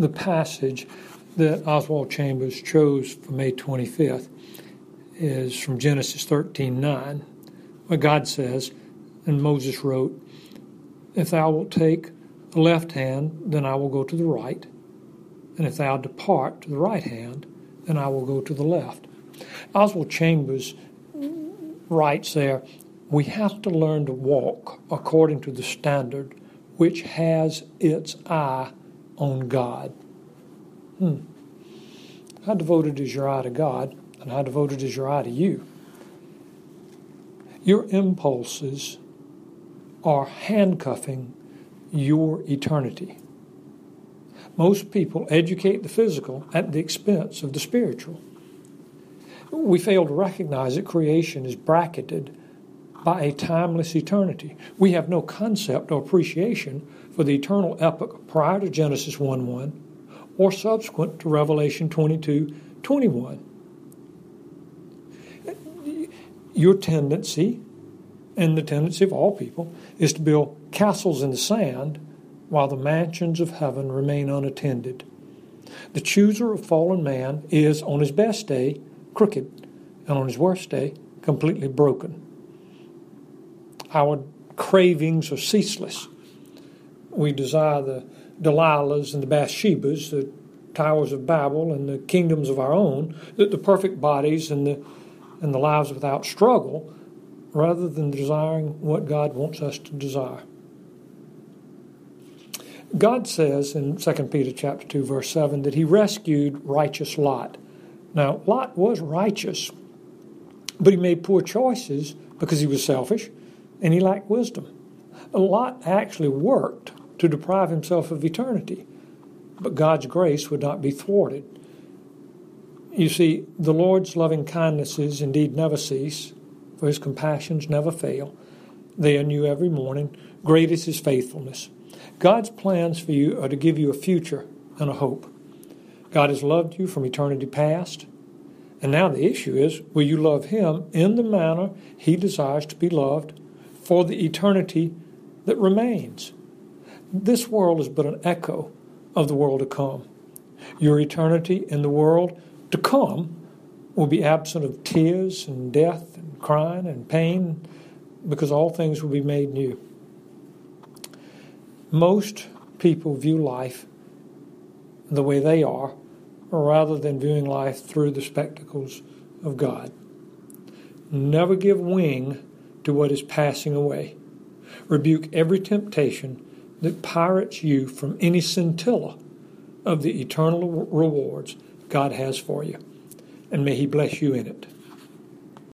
the passage that Oswald Chambers chose for May 25th is from Genesis 13:9, where God says, and Moses wrote, If thou wilt take the left hand, then I will go to the right. And if thou depart to the right hand, then I will go to the left. Oswald Chambers writes there, we have to learn to walk according to the standard which has its eye on God. Hmm. How devoted is your eye to God, and how devoted is your eye to you? Your impulses are handcuffing your eternity. Most people educate the physical at the expense of the spiritual. We fail to recognize that creation is bracketed by a timeless eternity. We have no concept or appreciation for the eternal epoch prior to Genesis 1 1 or subsequent to Revelation 22 21. Your tendency, and the tendency of all people, is to build castles in the sand while the mansions of heaven remain unattended. The chooser of fallen man is, on his best day, crooked, and on his worst day, completely broken. Our cravings are ceaseless. We desire the Delilahs and the Bathshebas, the towers of Babel and the kingdoms of our own, the, the perfect bodies and the and the lives without struggle, rather than desiring what God wants us to desire. God says in 2 Peter chapter 2 verse 7 that he rescued righteous Lot. Now, Lot was righteous, but he made poor choices because he was selfish and he lacked wisdom. Lot actually worked to deprive himself of eternity, but God's grace would not be thwarted. You see, the Lord's loving kindnesses indeed never cease, for his compassions never fail. They are new every morning. Great is his faithfulness. God's plans for you are to give you a future and a hope. God has loved you from eternity past. And now the issue is will you love him in the manner he desires to be loved for the eternity that remains? This world is but an echo of the world to come. Your eternity in the world to come will be absent of tears and death and crying and pain because all things will be made new. Most people view life the way they are rather than viewing life through the spectacles of God. Never give wing to what is passing away. Rebuke every temptation that pirates you from any scintilla of the eternal rewards God has for you. And may He bless you in it.